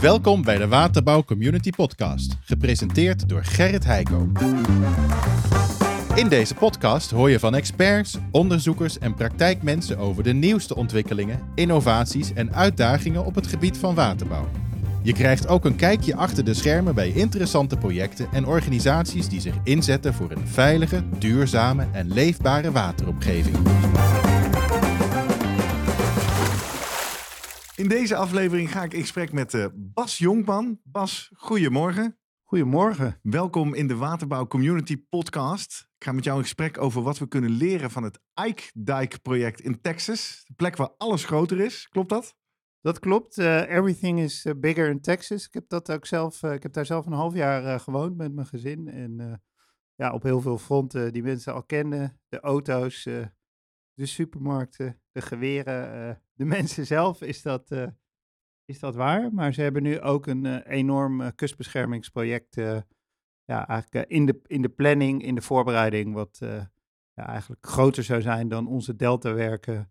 Welkom bij de Waterbouw Community Podcast, gepresenteerd door Gerrit Heiko. In deze podcast hoor je van experts, onderzoekers en praktijkmensen over de nieuwste ontwikkelingen, innovaties en uitdagingen op het gebied van waterbouw. Je krijgt ook een kijkje achter de schermen bij interessante projecten en organisaties die zich inzetten voor een veilige, duurzame en leefbare wateromgeving. In deze aflevering ga ik in gesprek met uh, Bas Jonkman. Bas, goedemorgen. Goedemorgen. Welkom in de Waterbouw Community Podcast. Ik ga met jou in gesprek over wat we kunnen leren van het Ike Dike project in Texas. De plek waar alles groter is. Klopt dat? Dat klopt. Uh, everything is uh, bigger in Texas. Ik heb dat ook zelf. ik heb daar zelf een half jaar gewoond met mijn gezin. En ja, op heel veel fronten die mensen al kenden. De auto's, de supermarkten, de geweren, de mensen zelf is dat, uh, is dat waar. Maar ze hebben nu ook een uh, enorm kustbeschermingsproject ja, eigenlijk in, de, in de planning, in de voorbereiding, wat ja, eigenlijk groter zou zijn dan onze deltawerken.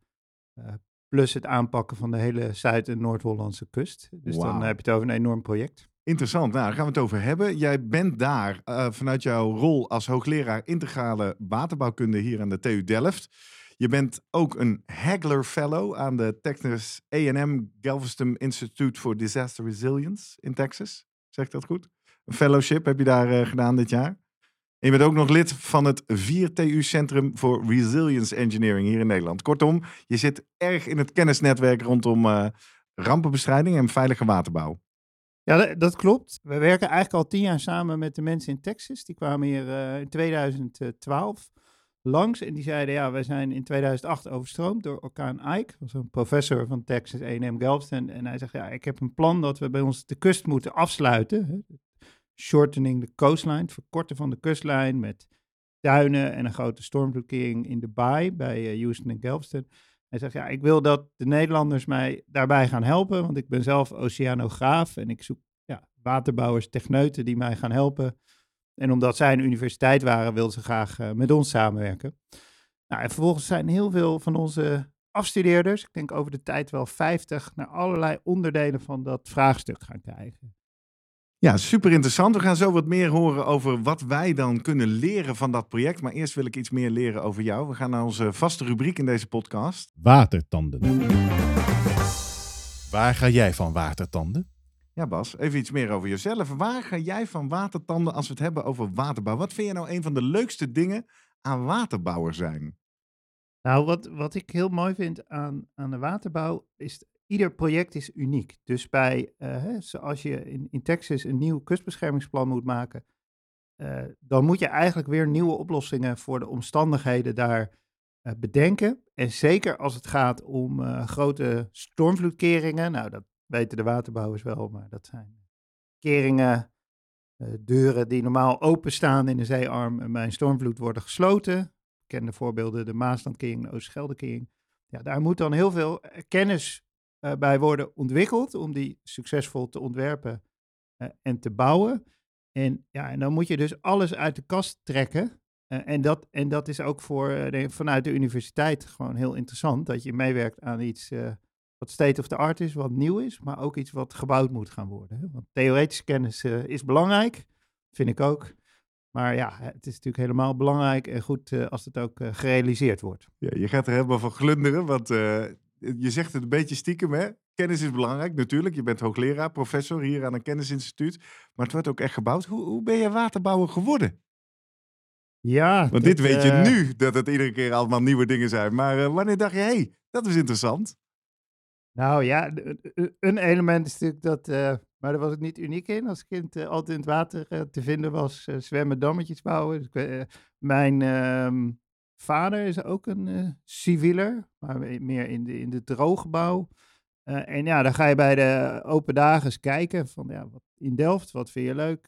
plus het aanpakken van de hele Zuid- en Noord-Hollandse kust. Dus dan heb je het over een enorm project. Interessant, nou, daar gaan we het over hebben. Jij bent daar vanuit jouw rol als hoogleraar integrale waterbouwkunde hier aan de TU Delft. Je bent ook een Hagler Fellow aan de Texas A&M Galveston Institute for Disaster Resilience in Texas. Zeg ik dat goed? Een fellowship heb je daar uh, gedaan dit jaar. En je bent ook nog lid van het 4TU Centrum voor Resilience Engineering hier in Nederland. Kortom, je zit erg in het kennisnetwerk rondom uh, rampenbestrijding en veilige waterbouw. Ja, dat klopt. We werken eigenlijk al tien jaar samen met de mensen in Texas. Die kwamen hier uh, in 2012 langs en die zeiden, ja, wij zijn in 2008 overstroomd door orkaan Ike. Was een professor van Texas A&M Galveston. En hij zegt, ja, ik heb een plan dat we bij ons de kust moeten afsluiten. Shortening the coastline, het verkorten van de kustlijn met duinen en een grote stormvloedkering in de baai bij eh, Houston en Galveston. Hij zegt, ja, ik wil dat de Nederlanders mij daarbij gaan helpen, want ik ben zelf oceanograaf en ik zoek ja, waterbouwers, techneuten die mij gaan helpen en omdat zij een universiteit waren, wilden ze graag uh, met ons samenwerken. Nou, en vervolgens zijn heel veel van onze afstudeerders, ik denk over de tijd wel 50, naar allerlei onderdelen van dat vraagstuk gaan kijken. Ja, super interessant. We gaan zo wat meer horen over wat wij dan kunnen leren van dat project. Maar eerst wil ik iets meer leren over jou. We gaan naar onze vaste rubriek in deze podcast. Watertanden. Waar ga jij van watertanden? Ja, Bas, even iets meer over jezelf. Waar ga jij van watertanden als we het hebben over waterbouw? Wat vind je nou een van de leukste dingen aan waterbouwer zijn? Nou, wat, wat ik heel mooi vind aan, aan de waterbouw is ieder project is uniek. Dus bij, uh, zoals je in, in Texas een nieuw kustbeschermingsplan moet maken, uh, dan moet je eigenlijk weer nieuwe oplossingen voor de omstandigheden daar uh, bedenken. En zeker als het gaat om grote stormvloedkeringen, nou dat weten de waterbouwers wel, maar dat zijn keringen, uh, deuren die normaal openstaan in de zeearm en bij een stormvloed worden gesloten. Bekende voorbeelden de Maaslandkering, de Oostscheldekering. Ja, daar moet dan heel veel eh, kennis uh, bij worden ontwikkeld om die succesvol te ontwerpen en te bouwen. En, ja, en dan moet je dus alles uit de kast trekken. en, dat, en dat is ook voor, vanuit de universiteit gewoon heel interessant, dat je meewerkt aan iets wat state of the art is, wat nieuw is, maar ook iets wat gebouwd moet gaan worden. Want theoretische kennis uh, is belangrijk, vind ik ook. Maar ja, het is natuurlijk helemaal belangrijk en goed uh, als het ook uh, gerealiseerd wordt. Ja, je gaat er helemaal van glunderen, want je zegt het een beetje stiekem, hè? Kennis is belangrijk, natuurlijk. Je bent hoogleraar, professor hier aan een kennisinstituut. Maar het wordt ook echt gebouwd. Hoe, hoe ben je waterbouwer geworden? Ja. Want dit weet je nu, dat het iedere keer allemaal nieuwe dingen zijn. Maar wanneer dacht je, hé, hey, dat is interessant? Nou ja, een element is natuurlijk dat, uh, maar daar was ik niet uniek in, als kind uh, altijd in het water uh, te vinden was, zwemmen, dammetjes bouwen. Dus, mijn ehm, vader is ook een civieler, maar meer in de, in de droogbouw. en ja, dan ga je bij de open dagen eens kijken van, ja, wat, in Delft, wat vind je leuk?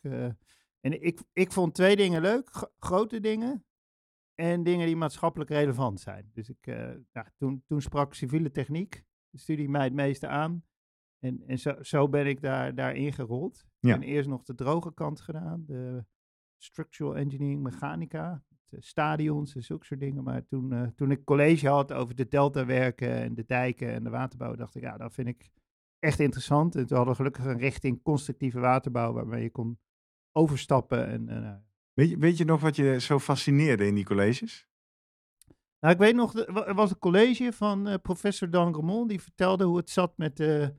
en ik, ik vond twee dingen leuk, grote dingen en dingen die maatschappelijk relevant zijn. Dus ik, nou, toen, toen sprak civiele techniek studie mij het meeste aan. En, en zo, zo ben ik daar, daarin gerold. Ja. Ik eerst nog de droge kant gedaan, de structural engineering, mechanica, de stadions en zulke soort dingen. Maar toen, uh, toen ik college had over de deltawerken en de dijken en de waterbouw, dacht ik, ja, dat vind ik echt interessant. En toen hadden we gelukkig een richting constructieve waterbouw waarmee je kon overstappen. En, en, eh, Weet je, weet je nog wat je zo fascineerde in die colleges? Nou, ik weet nog, er was een college van eh, professor Dan Gremont die vertelde hoe het zat met de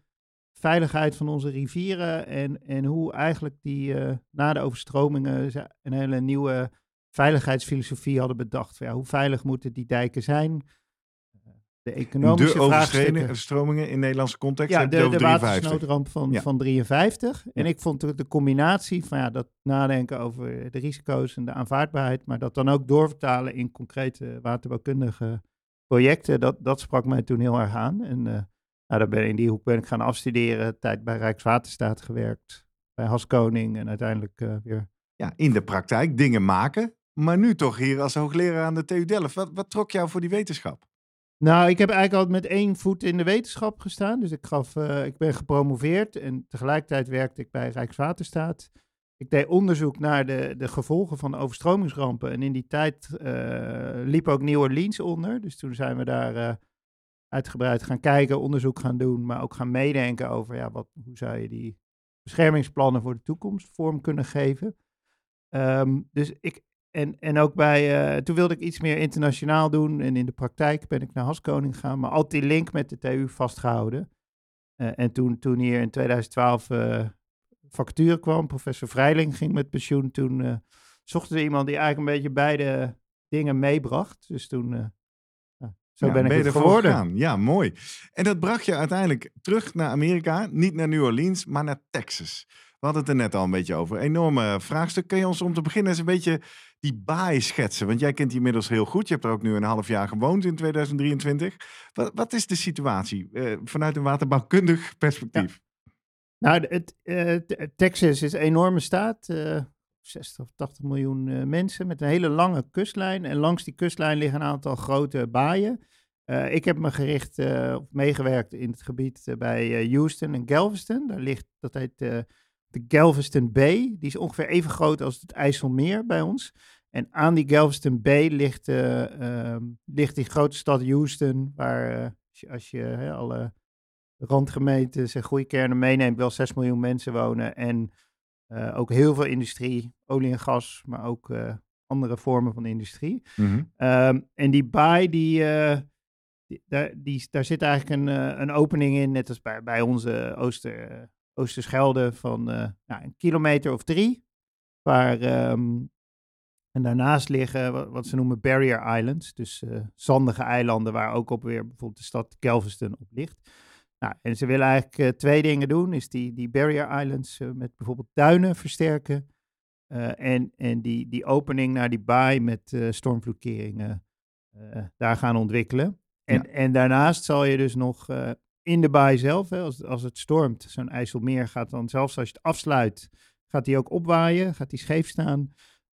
veiligheid van onze rivieren en, en hoe eigenlijk die eh, na de overstromingen een hele nieuwe veiligheidsfilosofie hadden bedacht. Ja, hoe veilig moeten die dijken zijn? De economische de vraagstukken. overstromingen in Nederlandse context. Ja, de, de over 53. watersnoodramp van, Ja. van 53. En Ja. ik vond de, de combinatie van ja, dat nadenken over de risico's en de aanvaardbaarheid, maar dat dan ook doorvertalen in concrete waterbouwkundige projecten, dat, dat sprak mij toen heel erg aan. En eh, nou, daar ben, in die hoek ben ik gaan afstuderen, tijd bij Rijkswaterstaat gewerkt, bij Haskoning en uiteindelijk eh, weer Ja, in de praktijk dingen maken. Maar nu toch hier als hoogleraar aan de TU Delft. Wat, wat trok jou voor die wetenschap? Nou, ik heb eigenlijk altijd met één voet in de wetenschap gestaan. Dus ik, gaf, eh, ik ben gepromoveerd en tegelijkertijd werkte ik bij Rijkswaterstaat. Ik deed onderzoek naar de, de gevolgen van overstromingsrampen. En in die tijd eh, liep ook New Orleans onder. Dus toen zijn we daar eh, uitgebreid gaan kijken, onderzoek gaan doen, maar ook gaan meedenken over ja, wat, hoe zou je die beschermingsplannen voor de toekomst vorm kunnen geven. Ehm, dus ik, en, en ook bij, eh, toen wilde ik iets meer internationaal doen. En in de praktijk ben ik naar Haskoning gegaan, maar altijd die link met de TU vastgehouden. Eh, en toen, toen hier in 2012 eh vacature kwam, professor Vrijling ging met pensioen, toen eh, zochten ze iemand die eigenlijk een beetje beide dingen meebracht. Dus toen, zo Ja, ben ik het ervoor geworden. Ja, mooi. En dat bracht je uiteindelijk terug naar Amerika. Niet naar New Orleans, maar naar Texas. We hadden het er net al een beetje over. Enorme vraagstuk. Kun je ons om te beginnen eens een beetje die baai schetsen? Want jij kent die inmiddels heel goed. Je hebt er ook nu een half jaar gewoond in 2023. Wat, wat is de situatie eh, vanuit een waterbouwkundig perspectief? Nou, het, eh, Te- Texas is een enorme staat. eh 60 of 80 miljoen eh, mensen met een hele lange kustlijn. En langs die kustlijn liggen een aantal grote baaien. Eh, ik heb me gericht eh, of meegewerkt in het gebied eh, bij eh, Houston en Galveston. Daar ligt, dat heet eh, de Galveston Bay. Die is ongeveer even groot als het IJsselmeer bij ons. En aan die Galveston Bay ligt, eh, ehm, ligt die grote stad Houston, waar eh, als je, als je alle randgemeentes en groeikernen meeneemt, wel 6 miljoen mensen wonen. En eh, ook heel veel industrie, olie en gas, maar ook andere vormen van industrie. Mhm. Ehm, en die baai, die, die, daar, die, daar zit eigenlijk een, een opening in, net als bij, bij onze Ooster, eh, Oosterschelde, van eh, nou, een kilometer of drie. Waar, ehm, en daarnaast liggen wat, wat ze noemen barrier islands, dus eh, zandige eilanden waar ook op weer bijvoorbeeld de stad Galveston op ligt. Nou, en ze willen eigenlijk eh, twee dingen doen, is die, die barrier islands met bijvoorbeeld duinen versterken. en en die, die opening naar die baai met eh, stormvloedkeringen daar gaan ontwikkelen. En, Ja. en daarnaast zal je dus nog in de baai zelf, hè, als, als het stormt, zo'n IJsselmeer gaat dan zelfs als je het afsluit, gaat die ook opwaaien, gaat die scheef staan.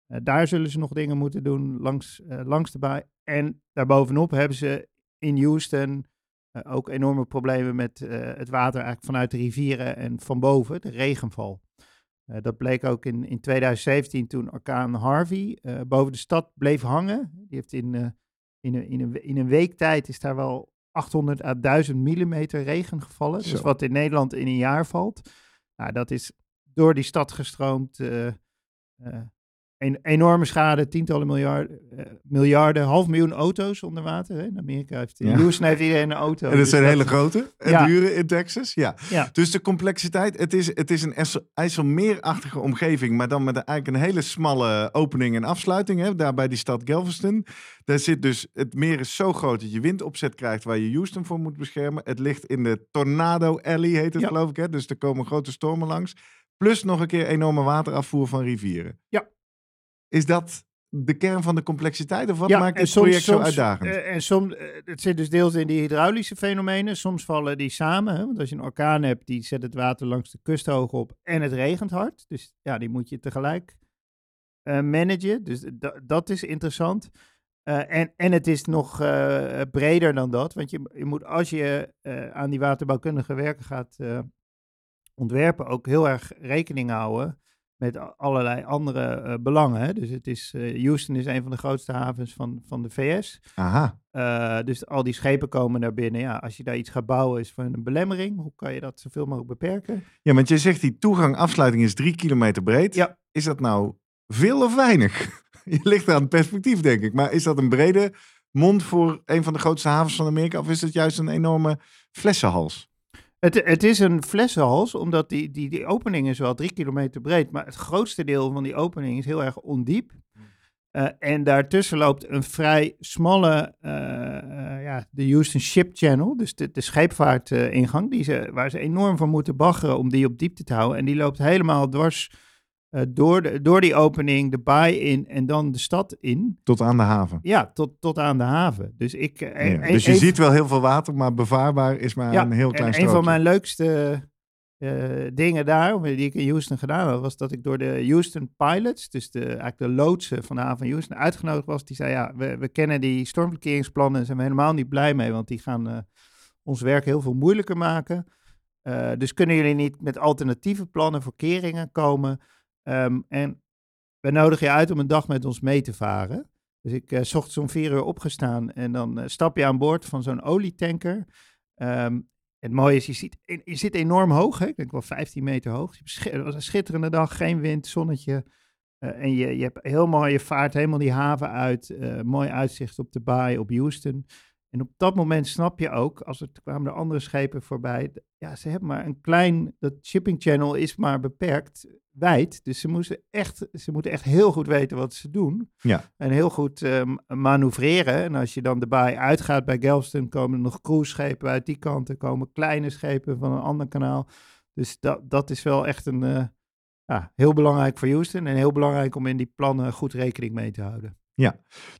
Eh, daar zullen ze nog dingen moeten doen langs, eh, langs de baai. En daarbovenop hebben ze in Houston eh, ook enorme problemen met het water eigenlijk vanuit de rivieren en van boven, de regenval. Dat bleek ook in, in 2017 toen orkaan Harvey boven de stad bleef hangen. Die heeft in, in, in, in een week tijd is daar wel 800 à 1000 millimeter regen gevallen. Dus wat in Nederland in een jaar valt. Nou, dat is door die stad gestroomd. eh, eh, een enorme schade, tientallen miljarden, eh, miljarden, half miljoen auto's onder water. Hè? In Amerika heeft, in Ja. Houston heeft iedereen een auto. En dat dus zijn hele grote en Ja. dure in Texas. Ja. Ja. Dus de complexiteit, het is, het is een IJssel- IJsselmeerachtige omgeving, maar dan met een- eigenlijk een hele smalle opening en afsluiting. Hè, daar bij die stad Galveston. Daar zit dus, het meer is zo groot dat je windopzet krijgt waar je Houston voor moet beschermen. Het ligt in de Tornado Alley, heet het geloof ik. Hè? Dus er komen grote stormen langs. Plus nog een keer enorme waterafvoer van rivieren. Ja. Is dat de kern van de complexiteit? Of wat Ja, maakt soms- project zo uitdagend? eh, en soms, eh, het zit dus deels in die hydraulische fenomenen. Soms vallen die samen. Hè? Want als je een orkaan hebt, die zet het water langs de kust hoog op en het regent hard. Dus ja, die moet je tegelijk eh, managen. Dus da- dat is interessant. En, en het is nog breder dan dat. Want je, je moet, als je aan die waterbouwkundige werken gaat ontwerpen, ook heel erg rekening houden met allerlei andere eh, belangen. Hè. Dus het is, eh, Houston is een van de grootste havens van, van de VS. Aha. Eh, dus al die schepen komen naar binnen. Ja, als je daar iets gaat bouwen, is van een belemmering. Hoe kan je dat zoveel mogelijk beperken? Ja, want je zegt die toegang-afsluiting is drie kilometer breed. Ja. Is dat nou veel of weinig? Je ligt aan het perspectief, denk ik. Maar is dat een brede mond voor een van de grootste havens van Amerika? Of is het juist een enorme flessenhals? Het, het is een flessenhals, omdat die, die, die opening is wel drie kilometer breed. Maar het grootste deel van die opening is heel erg ondiep. Eh, en daartussen loopt een vrij smalle, eh, eh, ja, de Houston Ship Channel, dus de, de scheepvaartingang, die ze, waar ze enorm voor moeten baggeren om die op diepte te houden. En die loopt helemaal dwars eh, door, de, door die opening, de baai in en dan de stad in. Tot aan de haven. Ja, tot, tot aan de haven. Dus, ik, eh, Ja, een- dus je een- ziet wel heel veel water, maar bevaarbaar is maar ja, een heel klein en strookje. een van mijn leukste eh, dingen daar, die ik in Houston gedaan had, was dat ik door de Houston Pilots, dus de, eigenlijk de loodsen van de haven van Houston, uitgenodigd was. Die zei, ja, we, we kennen die stormverkeringsplannen en zijn we helemaal niet blij mee, want die gaan ons werk heel veel moeilijker maken. Dus kunnen jullie niet met alternatieve plannen voor keringen komen? Ehm, en we nodigen je uit om een dag met ons mee te varen. Dus ik eh, 's ochtends om vier uur opgestaan en dan eh, stap je aan boord van zo'n olietanker. Ehm, het mooie is, je, ziet, je zit enorm hoog, hè? ik denk wel 15 meter hoog. Het was een schitterende dag, geen wind, zonnetje. Eh, en je, je hebt heel mooi, je vaart helemaal die haven uit. eh, mooi uitzicht op de baai, op Houston. En op dat moment snap je ook, als er kwamen er andere schepen voorbij. Ja, ze hebben maar een klein, dat shipping channel is maar beperkt wijd. Dus ze, moesten echt, ze moeten echt heel goed weten wat ze doen. Ja. En heel goed eh, m- manoeuvreren. En als je dan de baai uitgaat bij Galveston, komen er nog cruiseschepen uit die kant. Er komen kleine schepen van een ander kanaal. Dus dat, dat is wel echt een, eh, ja, heel belangrijk voor Houston. En heel belangrijk om in die plannen goed rekening mee te houden.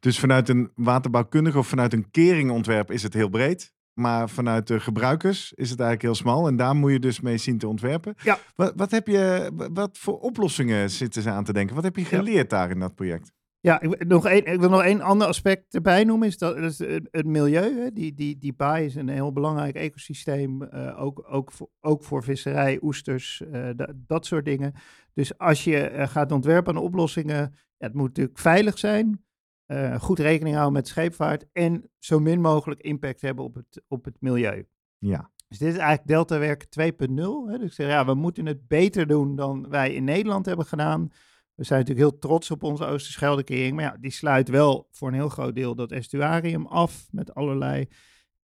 Dus vanuit een waterbouwkundige of vanuit een keringontwerp is het heel breed. Maar vanuit de gebruikers is het eigenlijk heel smal. En daar moet je dus mee zien te ontwerpen. Ja. Wat, wat, heb je, wat voor oplossingen zitten ze aan te denken? Wat heb je geleerd daar in dat project? Ja, ik, wil nog één, ik wil nog één ander aspect erbij noemen. Is dat, dat is het, milieu. Hè. Die, die, die baai is een heel belangrijk ecosysteem. eh, ook, ook, voor, ook voor visserij, oesters, eh, da- dat soort dingen. Dus als je eh, gaat ontwerpen aan oplossingen. Ja, het moet natuurlijk veilig zijn. Eh, goed rekening houden met scheepvaart. En zo min mogelijk impact hebben op het, op het milieu. Ja. Dus dit is eigenlijk Deltawerk 2.0. hè. Dus ik zeg, ja, we moeten het beter doen dan wij in Nederland hebben gedaan. We zijn natuurlijk heel trots op onze Oosterscheldekering. Maar ja, die sluit wel voor een heel groot deel dat estuarium af met allerlei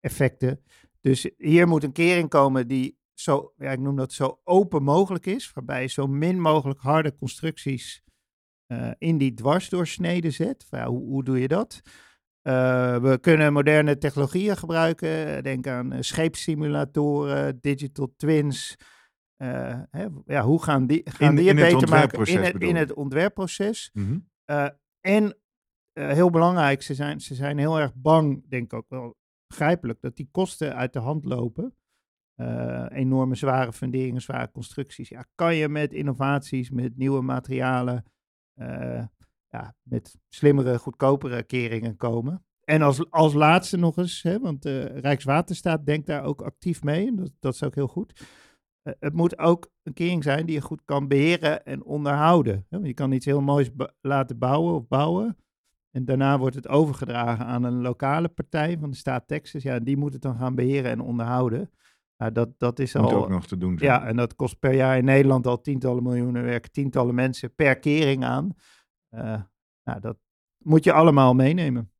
effecten. Dus hier moet een kering komen die zo, ja, ik noem dat zo open mogelijk is. Waarbij je zo min mogelijk harde constructies eh, in die dwarsdoorsneden zet. Van, ja, hoe, hoe doe je dat? Eh, we kunnen moderne technologieën gebruiken. Denk aan eh, scheepssimulatoren, digital twins. Hè, ja, hoe gaan die, gaan In- die in het het beter maken in het, in het ontwerpproces? Mhm. En heel belangrijk, ze zijn, ze zijn heel erg bang, denk ik ook wel begrijpelijk, dat die kosten uit de hand lopen. Enorme zware funderingen, zware constructies. Ja, kan je met innovaties, met nieuwe materialen, ja, met slimmere, goedkopere keringen komen? En als, als laatste nog eens, hè, want eh, Rijkswaterstaat denkt daar ook actief mee. En dat, dat is ook heel goed. Eh, het moet ook een kering zijn die je goed kan beheren en onderhouden. Hè? Je kan iets heel moois laten bouwen of bouwen. En daarna wordt het overgedragen aan een lokale partij van de staat Texas. Ja, die moet het dan gaan beheren en onderhouden. Nou, dat, dat is Moet al. ook nog te doen zijn. Ja, en dat kost per jaar in Nederland al tientallen miljoenen, werken tientallen mensen per kering aan. Eh, nou, dat moet je allemaal meenemen.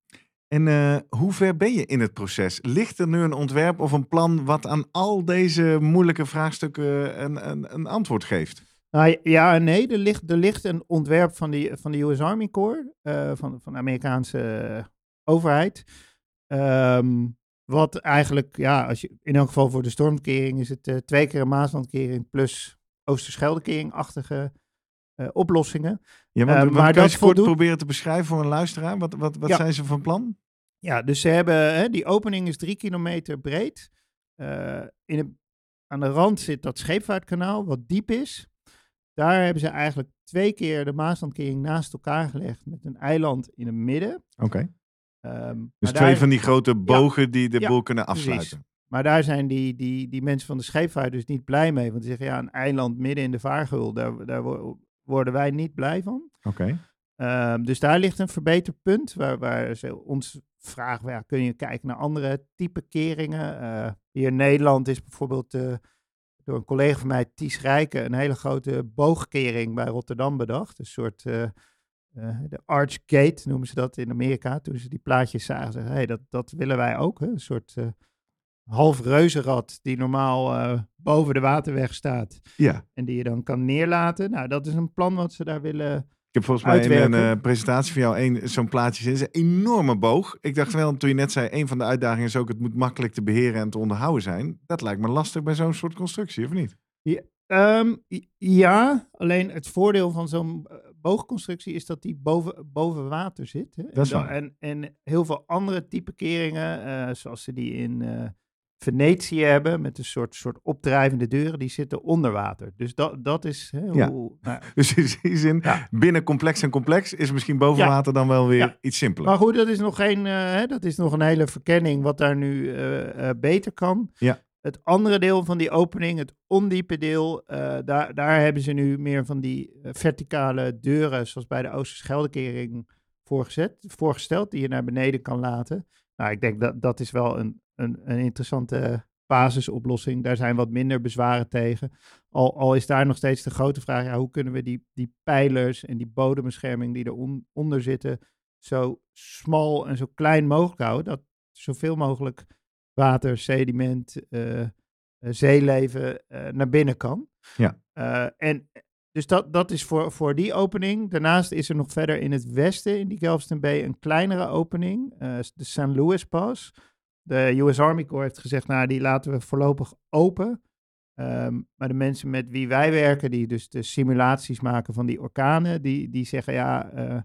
En eh, hoe ver ben je in het proces? Ligt er nu een ontwerp of een plan wat aan al deze moeilijke vraagstukken een, een, een antwoord geeft? Nou, ja en nee, er ligt, er ligt een ontwerp van, die, van de US Army Corps, eh, van, van de Amerikaanse eh, overheid. Ehm, wat eigenlijk, ja, als je, in elk geval voor de stormkering is het eh, twee keer een Maaslandkering plus Oosterscheldekering-achtige eh, oplossingen. Ja, Eh, maar je dat eens kort voldoet- proberen te beschrijven voor een luisteraar? Wat, wat, wat Ja. zijn ze van plan? Ja, dus ze hebben, hè, die opening is drie kilometer breed. In aan de rand zit dat scheepvaartkanaal, wat diep is. Daar hebben ze eigenlijk twee keer de Maaslandkering naast elkaar gelegd met een eiland in het midden. Oké. Ehm, Dus twee daar- van die grote bogen die de boel kunnen precies. afsluiten. Maar daar zijn die, die, die mensen van de scheepvaart dus niet blij mee. Want die zeggen, ja, een eiland midden in de vaargeul, daar, daar wo- worden wij niet blij van. Oké. Ehm, dus daar ligt een verbeterpunt waar, waar ze ons vragen, ja, kun je kijken naar andere type keringen? Eh, hier in Nederland is bijvoorbeeld eh, door een collega van mij, Ties Rijken, een hele grote boogkering bij Rotterdam bedacht. Een soort, uh, de Arch Gate noemen ze dat in Amerika. Toen ze die plaatjes zagen, zeiden hey, dat, dat willen wij ook. Hè? Een soort half reuzenrad die normaal boven de waterweg staat. Ja. En die je dan kan neerlaten. Nou, dat is een plan wat ze daar willen ik heb volgens mij in een uh, presentatie van jou een, zo'n plaatje zin. Het is een enorme boog. Ik dacht wel, toen je net zei, een van de uitdagingen is ook het moet makkelijk te beheren en te onderhouden zijn. Dat lijkt me lastig bij zo'n soort constructie, of niet? Ja, um, ja alleen het voordeel van zo'n eh, boogconstructie is dat die boven, boven water zit. Hè? Dat is waar. En, en heel veel andere type keringen, uh, zoals ze die in... Uh, Venetië hebben met een soort, soort opdrijvende deuren, die zitten onder water. Dus dat, dat is hè, ja. hoe... Nou, dus in die zin, ja. binnen complex en complex is misschien boven ja. water dan wel weer iets simpeler. Maar goed, dat is nog geen, uh, hè, dat is nog een hele verkenning wat daar nu beter kan. Ja. Het andere deel van die opening, het ondiepe deel, daar, daar hebben ze nu meer van die verticale deuren, zoals bij de Oosterscheldekering voorgezet, voorgesteld, die je naar beneden kan laten. Nou, ik denk dat dat is wel een, een, een interessante basisoplossing. Daar zijn wat minder bezwaren tegen. Al, al is daar nog steeds de grote vraag, ja, hoe kunnen we die, die pijlers en die bodembescherming die eronder zitten zo smal en zo klein mogelijk houden, dat zoveel mogelijk water, sediment, uh, zeeleven uh, naar binnen kan. Ja. En dus dat, dat is voor, voor die opening. Daarnaast is er nog verder in het westen, in die Galveston Bay, een kleinere opening. Uh, de St. Louis Pass. De US Army Corps heeft gezegd, nou, die laten we voorlopig open. Um, maar de mensen met wie wij werken, die dus de simulaties maken van die orkanen, die, die zeggen, ja, uh,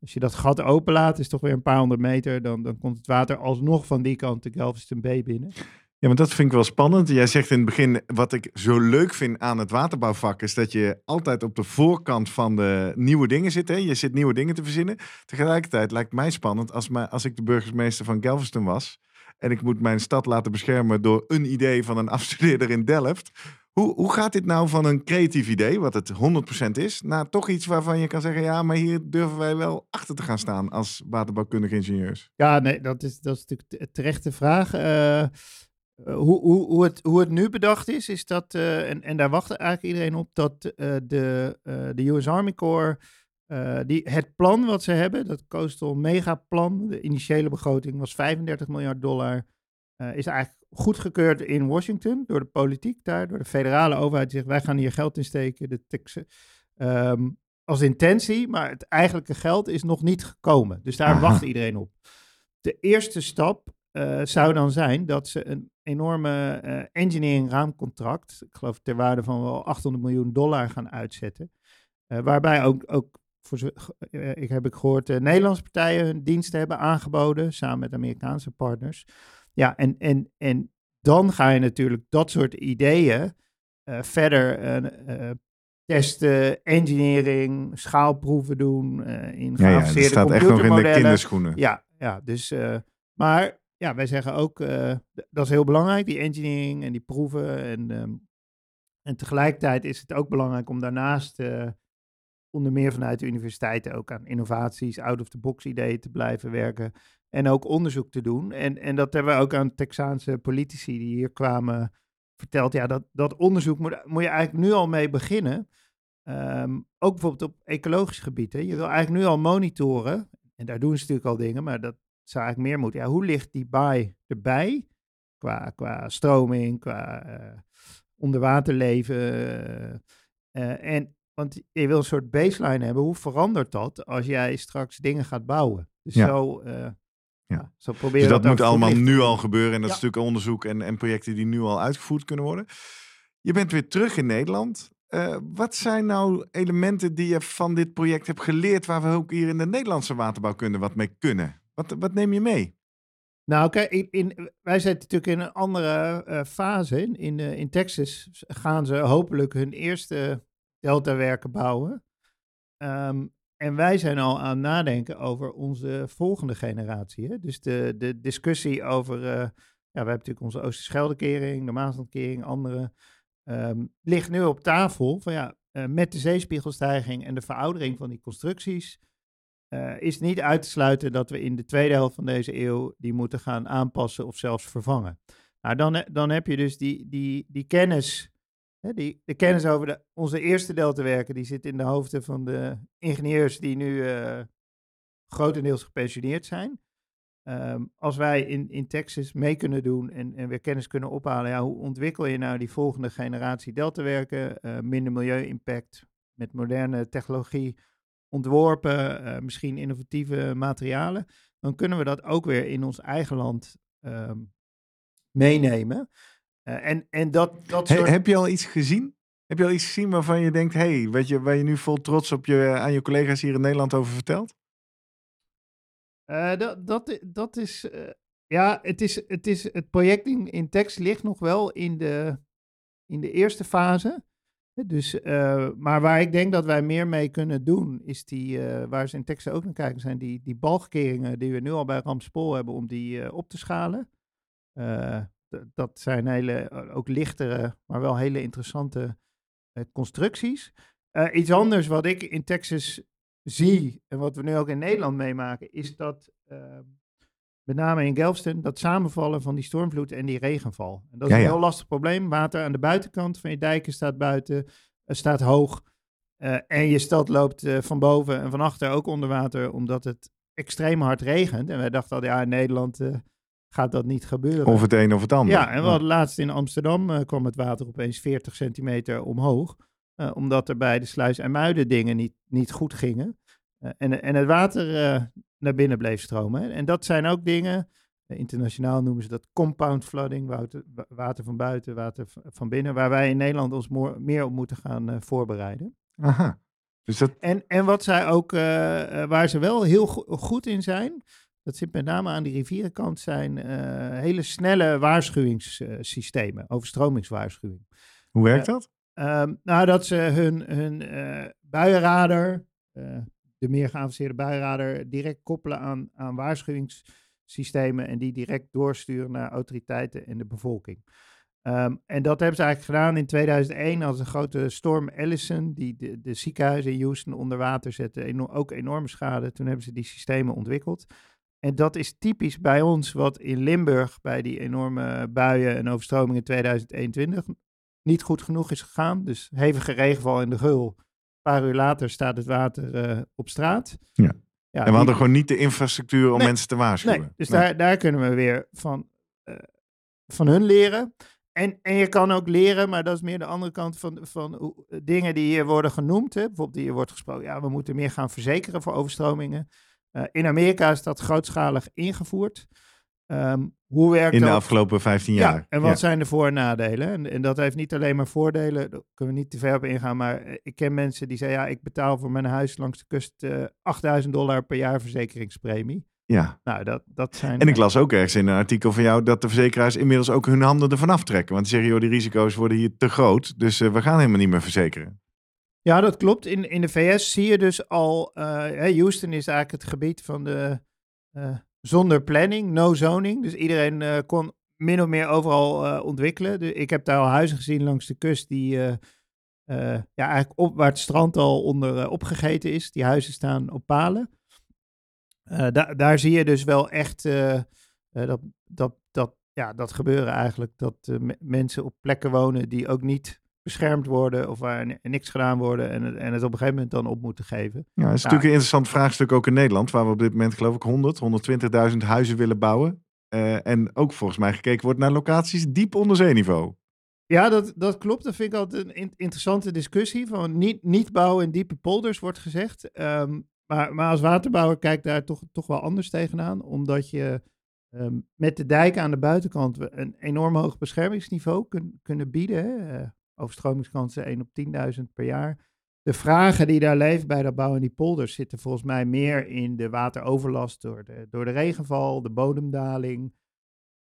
als je dat gat openlaat, is toch weer een paar honderd meter, dan, dan komt het water alsnog van die kant de Galveston Bay binnen. Ja, maar dat vind ik wel spannend. Jij zegt in het begin, wat ik zo leuk vind aan het waterbouwvak, is dat je altijd op de voorkant van de nieuwe dingen zit. Hè? Je zit nieuwe dingen te verzinnen. Tegelijkertijd lijkt mij spannend als, als ik de burgemeester van Galveston was en ik moet mijn stad laten beschermen door een idee van een afstudeerder in Delft. Hoe, hoe gaat dit nou van een creatief idee, wat het 100% is, naar toch iets waarvan je kan zeggen, ja, maar hier durven wij wel achter te gaan staan als waterbouwkundige ingenieurs? Ja, nee, dat is, dat is natuurlijk terechte vraag. Uh, hoe, hoe, hoe, het, hoe het nu bedacht is, is dat, uh, en, en daar wacht eigenlijk iedereen op, dat de, de US Army Corps, die, het plan wat ze hebben, dat Coastal Megaplan, de initiële begroting was 35 miljard dollar, is eigenlijk goedgekeurd in Washington door de politiek daar, door de federale overheid. Die zegt, wij gaan hier geld in steken, de Texas, um, als intentie, maar het eigenlijke geld is nog niet gekomen. Dus daar Aha. wacht iedereen op. De eerste stap uh, zou dan zijn dat ze een enorme uh, engineering raamcontract, ik geloof ter waarde van wel 800 miljoen dollar gaan uitzetten. Uh, waarbij ook, ook voor, ik heb ik gehoord, Nederlandse partijen hun diensten hebben aangeboden, samen met Amerikaanse partners. Ja, en, en, en dan ga je natuurlijk dat soort ideeën verder testen, engineering, schaalproeven doen, in ja, ja, dat staat echt nog in de kinderschoenen. Ja, ja dus, maar ja, wij zeggen ook, dat is heel belangrijk, die engineering en die proeven. En, um, en tegelijkertijd is het ook belangrijk om daarnaast, onder meer vanuit de universiteiten, ook aan innovaties, out-of-the-box ideeën te blijven werken. En ook onderzoek te doen. En, en dat hebben we ook aan Texaanse politici die hier kwamen verteld. Ja, dat, dat onderzoek moet, moet je eigenlijk nu al mee beginnen. Um, ook bijvoorbeeld op ecologisch gebied. Hè. Je wil eigenlijk nu al monitoren. En daar doen ze natuurlijk al dingen, maar dat, zou eigenlijk meer moeten. Ja, hoe ligt die baai erbij? Qua, qua stroming, qua uh, onderwaterleven. Uh, en, want je wil een soort baseline hebben. Hoe verandert dat als jij straks dingen gaat bouwen? Dus ja. zo, uh, ja. zo proberen dus dat, dat moet allemaal nu al gebeuren. En dat ja. is natuurlijk onderzoek en, en projecten die nu al uitgevoerd kunnen worden. Je bent weer terug in Nederland. Uh, wat zijn nou elementen die je van dit project hebt geleerd, waar we ook hier in de Nederlandse waterbouwkunde wat mee kunnen? Wat, wat neem je mee? Nou, kijk, in, in, wij zitten natuurlijk in een andere uh, fase. In, in, uh, in, Texas gaan ze hopelijk hun eerste deltawerken bouwen. Um, en wij zijn al aan het nadenken over onze volgende generatie. Hè? Dus de, de discussie over, uh, ja, we hebben natuurlijk onze Oosterscheldekering, de Maaslandkering, andere, um, ligt nu op tafel. Van ja, eh, met de zeespiegelstijging en de veroudering van die constructies uh, is niet uit te sluiten dat we in de tweede helft van deze eeuw die moeten gaan aanpassen of zelfs vervangen. Nou, dan, dan heb je dus die, die, die kennis, die, de kennis over de, onze eerste deltawerken, die zit in de hoofden van de ingenieurs die nu uh, grotendeels gepensioneerd zijn. Um, als wij in, in Texas mee kunnen doen en, en weer kennis kunnen ophalen, ja, hoe ontwikkel je nou die volgende generatie deltawerken, uh, minder milieu-impact, met moderne technologie ontworpen, uh, misschien innovatieve materialen, dan kunnen we dat ook weer in ons eigen land um, meenemen. Uh, en, en dat, dat soort... He, heb je al iets gezien? Heb je al iets gezien waarvan je denkt, hé, hey, je, waar je nu vol trots op je, aan je collega's hier in Nederland over vertelt? Uh, dat, dat, dat is, uh, ja, het, is, het, is, het project in, in tekst ligt nog wel in de, in de eerste fase. Dus, uh, maar waar ik denk dat wij meer mee kunnen doen, is die, waar ze in teksten ook naar kijken, zijn die, die balkeringen die we nu al bij Ramspoor hebben om die op te schalen. Dat zijn hele, ook lichtere, maar wel hele interessante constructies. iets anders wat ik in Texas zie, en wat we nu ook in Nederland meemaken, is dat uh, met name in Galveston, dat samenvallen van die stormvloed en die regenval. En dat is ja, een heel lastig probleem. Water aan de buitenkant van je dijken staat buiten, staat hoog. Uh, en je stad loopt van boven en van achter ook onder water, omdat het extreem hard regent. En wij dachten al, ja, in Nederland gaat dat niet gebeuren. Of het een of het ander. Ja, en wat laatst in Amsterdam kwam het water opeens 40 centimeter omhoog. Uh, omdat er bij de sluis en muiden dingen niet, niet goed gingen. Uh, en, en het water naar binnen bleef stromen. En dat zijn ook dingen, internationaal noemen ze dat compound flooding, water, water van buiten, water van binnen, waar wij in Nederland ons meer op moeten gaan voorbereiden. Aha. Dus dat... en, en wat zij ook, waar ze wel heel go goed in zijn, dat zit met name aan die rivierenkant, zijn hele snelle waarschuwingssystemen, overstromingswaarschuwing. Hoe werkt dat? Um, nou, dat ze hun, hun uh, buienradar, de meer geavanceerde buienradar, direct koppelen aan, aan waarschuwingssystemen en die direct doorsturen naar autoriteiten en de bevolking. Um, en dat hebben ze eigenlijk gedaan in 2001 als een grote storm Allison, die de, de ziekenhuizen in Houston onder water zette, eno ook enorme schade. Toen hebben ze die systemen ontwikkeld. En dat is typisch bij ons, wat in Limburg bij die enorme buien en overstromingen in 2021 niet goed genoeg is gegaan. Dus hevige regenval in de Geul. Een paar uur later staat het water uh, op straat. Ja. ja en we hadden gewoon niet de infrastructuur om nee, mensen te waarschuwen. Nee, dus nee. Daar, daar kunnen we weer van, uh, van hun leren. En, en je kan ook leren, maar dat is meer de andere kant van, van uh, dingen die hier worden genoemd. Hè. Bijvoorbeeld hier wordt gesproken, ja, we moeten meer gaan verzekeren voor overstromingen. Uh, in Amerika is dat grootschalig ingevoerd. Um, hoe werkt In de dat? afgelopen 15 jaar. Ja, en wat ja. zijn de voor- en nadelen? En, en, dat heeft niet alleen maar voordelen, daar kunnen we niet te ver op ingaan, maar ik ken mensen die zeggen, ja, ik betaal voor mijn huis langs de kust uh, 8000 dollar per jaar verzekeringspremie. Ja. Nou, dat, dat zijn... En ik las ook ergens in een artikel van jou dat de verzekeraars inmiddels ook hun handen ervan aftrekken. Want die zeggen, joh, die risico's worden hier te groot, dus uh, we gaan helemaal niet meer verzekeren. Ja, dat klopt. In, in de VS zie je dus al, uh, Houston is eigenlijk het gebied van de uh, zonder planning, no zoning. Dus iedereen uh, kon min of meer overal ontwikkelen. De, ik heb daar al huizen gezien langs de kust die ja, eigenlijk op, waar het strand al onder opgegeten is. Die huizen staan op palen. Da daar zie je dus wel echt dat, dat, dat, ja, dat gebeuren eigenlijk. Dat mensen op plekken wonen die ook niet beschermd worden of waar niks gedaan worden en het, en het op een gegeven moment dan op moeten geven. Ja, dat is natuurlijk een interessant vraagstuk ook in Nederland, waar we op dit moment geloof ik 100, 120.000 huizen willen bouwen. Uh, en ook volgens mij gekeken wordt naar locaties diep onder zeeniveau. Ja, dat, dat klopt. Dat vind ik altijd een in interessante discussie. Van niet, niet bouwen in diepe polders wordt gezegd. Um, maar, maar als waterbouwer kijkt daar toch, toch wel anders tegenaan. Omdat je um, met de dijken aan de buitenkant een enorm hoog beschermingsniveau kun, kunnen bieden. Hè? Overstromingskansen 1 op 10.000 per jaar. De vragen die daar leven bij dat bouwen in die polders zitten volgens mij meer in de wateroverlast door de, door de regenval, de bodemdaling,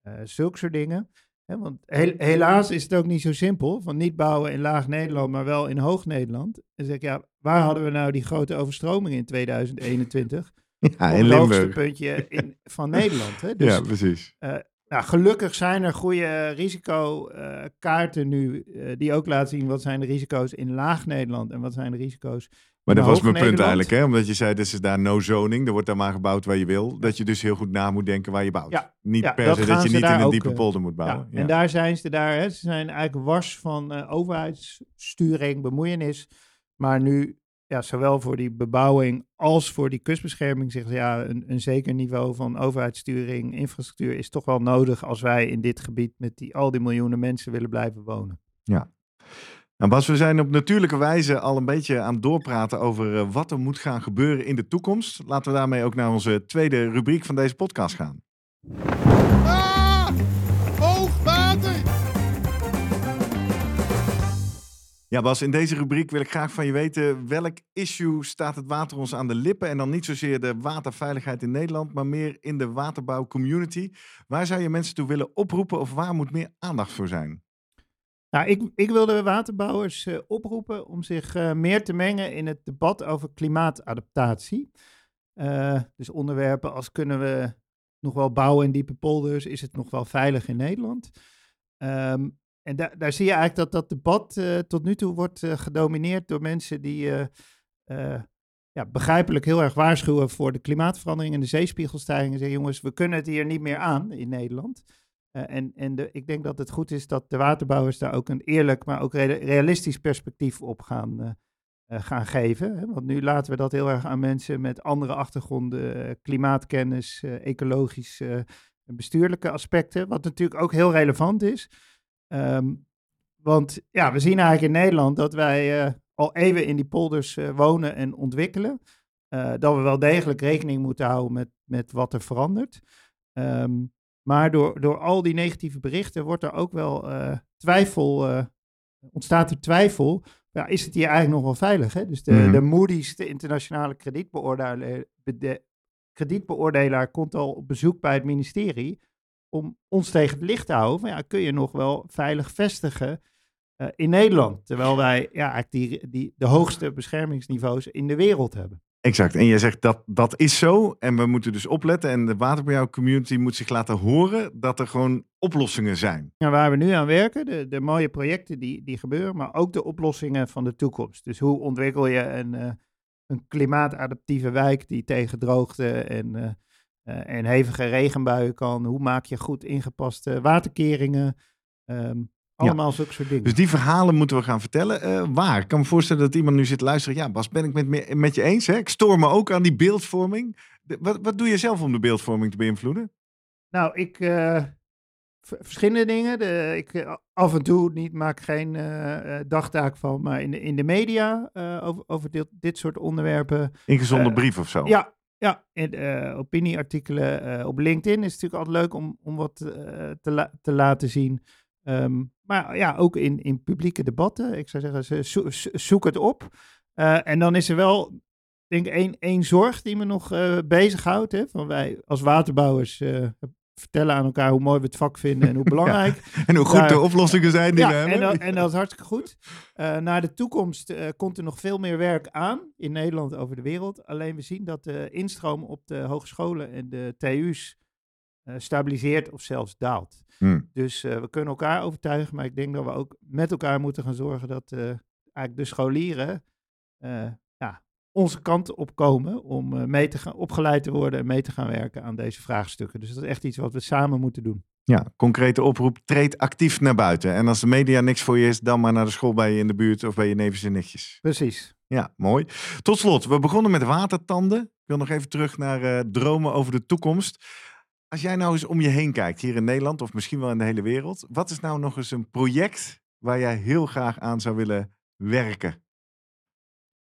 uh, zulke soort dingen. He, want he helaas is het ook niet zo simpel, van niet bouwen in laag Nederland, maar wel in hoog Nederland. En zeg ik, ja, waar hadden we nou die grote overstroming in 2021? Ja, in het hoogste puntje in, van Nederland. Hè? Dus, ja, precies. Uh, nou, gelukkig zijn er goede risicokaarten nu, uh, die ook laten zien wat zijn de risico's in laag Nederland en wat zijn de risico's maar dat was mijn punt eigenlijk, hè? omdat je zei, dus is daar no zoning, er wordt daar maar gebouwd waar je wil. Dat je dus heel goed na moet denken waar je bouwt. Ja, niet ja, per se dat je niet in een diepe eh, polder moet bouwen. Ja, En daar zijn ze daar, hè, ze zijn eigenlijk wars van uh, overheidssturing, bemoeienis. Maar nu, ja, zowel voor die bebouwing als voor die kustbescherming, zeggen ze ja, een, een zeker niveau van overheidssturing, infrastructuur is toch wel nodig als wij in dit gebied met die, al die miljoenen mensen willen blijven wonen. Ja. Nou Bas, we zijn op natuurlijke wijze al een beetje aan het doorpraten over uh, wat er moet gaan gebeuren in de toekomst. Laten we daarmee ook naar onze tweede rubriek van deze podcast gaan. Ah! Ja, Bas, in deze rubriek wil ik graag van je weten welk issue staat het water ons aan de lippen. En dan niet zozeer de waterveiligheid in Nederland, maar meer in de waterbouwcommunity. Waar zou je mensen toe willen oproepen of waar moet meer aandacht voor zijn? Nou, ik, ik de waterbouwers uh, oproepen om zich uh, meer te mengen in het debat over klimaatadaptatie. Uh, dus onderwerpen als kunnen we nog wel bouwen in diepe polders, is het nog wel veilig in Nederland? Um, en da daar zie je eigenlijk dat dat debat tot nu toe wordt gedomineerd door mensen die ja, begrijpelijk heel erg waarschuwen voor de klimaatverandering en de zeespiegelstijging. En zeggen, jongens, we kunnen het hier niet meer aan in Nederland. En en de, ik denk dat het goed is dat de waterbouwers daar ook een eerlijk, maar ook realistisch perspectief op gaan, gaan geven. Hè? Want nu laten we dat heel erg aan mensen met andere achtergronden, klimaatkennis, ecologische, bestuurlijke aspecten, wat natuurlijk ook heel relevant is. Um, want ja, we zien eigenlijk in Nederland dat wij al even in die polders wonen en ontwikkelen. dat we wel degelijk rekening moeten houden met, met wat er verandert. Um, maar door, door al die negatieve berichten wordt er ook wel twijfel, ontstaat er twijfel. Ja, is het hier eigenlijk nog wel veilig? Hè? Dus de, mm -hmm. de Moody's, de internationale kredietbeoordelaar, de kredietbeoordelaar, komt al op bezoek bij het ministerie om ons tegen het licht te houden. Van, ja, kun je nog wel veilig vestigen uh, in Nederland? Terwijl wij ja, eigenlijk die, die, de hoogste beschermingsniveaus in de wereld hebben. Exact. En jij zegt dat dat is zo. En we moeten dus opletten. En de waterbouwcommunity moet zich laten horen dat er gewoon oplossingen zijn. Ja, waar we nu aan werken, de, de mooie projecten die, die gebeuren, maar ook de oplossingen van de toekomst. Dus hoe ontwikkel je een, uh, een klimaatadaptieve wijk die tegen droogte en, uh, uh, en hevige regenbuien kan? Hoe maak je goed ingepaste waterkeringen? Um, allemaal ja. zulke soort dingen. Dus die verhalen moeten we gaan vertellen. Uh, waar? Ik kan me voorstellen dat iemand nu zit te luisteren. Ja, Bas, ben ik met, met je eens. Hè? Ik stoor me ook aan die beeldvorming. De, wat, wat doe je zelf om de beeldvorming te beïnvloeden? Nou, ik... Uh, verschillende dingen. De, ik af en toe niet maak geen uh, dagtaak van, maar in de, in de media over, over dit, dit soort onderwerpen. Ingezonde brief of zo? Ja, ja, in, opinieartikelen op LinkedIn is natuurlijk altijd leuk om, om wat te, la te laten zien. Um, maar ja, ook in, in publieke debatten. Ik zou zeggen, zo, zoek het op. En dan is er wel, denk ik, één, één zorg die me nog bezighoudt. Hè? Van wij als waterbouwers vertellen aan elkaar hoe mooi we het vak vinden en hoe belangrijk. ja, en hoe goed Daar, de oplossingen zijn die ja, we hebben. En dat, en dat is hartstikke goed. naar de toekomst komt er nog veel meer werk aan in Nederland over de wereld. Alleen we zien dat de instroom op de hogescholen en de TU's uh, stabiliseert of zelfs daalt. Hmm. Dus uh, we kunnen elkaar overtuigen, maar ik denk dat we ook met elkaar moeten gaan zorgen dat uh, eigenlijk de scholieren onze kant op komen om mee te gaan, opgeleid te worden en mee te gaan werken aan deze vraagstukken. Dus dat is echt iets wat we samen moeten doen. Ja, concrete oproep, treed actief naar buiten. En als de media niks voor je is, dan maar naar de school bij je in de buurt of bij je neefjes en nichtjes. Precies. Ja, mooi. Tot slot, we begonnen met watertanden. Ik wil nog even terug naar dromen over de toekomst. Als jij nou eens om je heen kijkt, hier in Nederland of misschien wel in de hele wereld, wat is nou nog eens een project waar jij heel graag aan zou willen werken?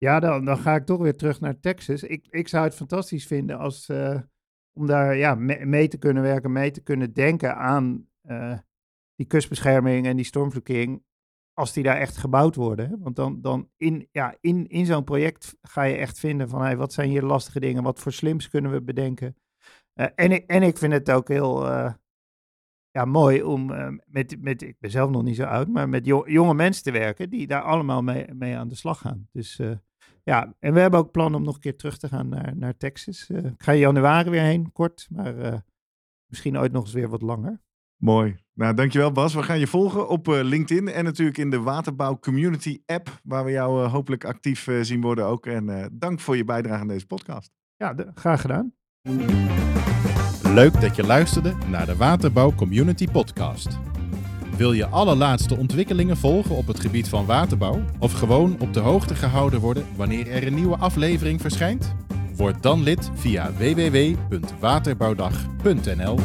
Ja, dan, dan ga ik toch weer terug naar Texas. Ik, ik zou het fantastisch vinden als, uh, om daar ja, mee, mee, te kunnen werken, mee te kunnen denken aan uh, die kustbescherming en die stormvloedkering, als die daar echt gebouwd worden. Want dan, dan in, ja, in, in zo'n project ga je echt vinden van, hey, wat zijn hier lastige dingen, wat voor slims kunnen we bedenken. Uh, en, ik, en ik vind het ook heel ja, mooi om met, met, ik ben zelf nog niet zo oud, maar met jo jonge mensen te werken die daar allemaal mee, mee aan de slag gaan. Dus ja, en we hebben ook plan om nog een keer terug te gaan naar, naar Texas. ik ga in januari weer heen, kort, maar misschien ooit nog eens weer wat langer. Mooi. Nou, dankjewel Bas. We gaan je volgen op uh, LinkedIn en natuurlijk in de Waterbouw Community app, waar we jou uh, hopelijk actief uh, zien worden ook. En dank voor je bijdrage aan deze podcast. Ja, de, graag gedaan. Leuk dat je luisterde naar de Waterbouw Community Podcast. Wil je alle laatste ontwikkelingen volgen op het gebied van waterbouw of gewoon op de hoogte gehouden worden wanneer er een nieuwe aflevering verschijnt? Word dan lid via www.waterbouwdag.nl.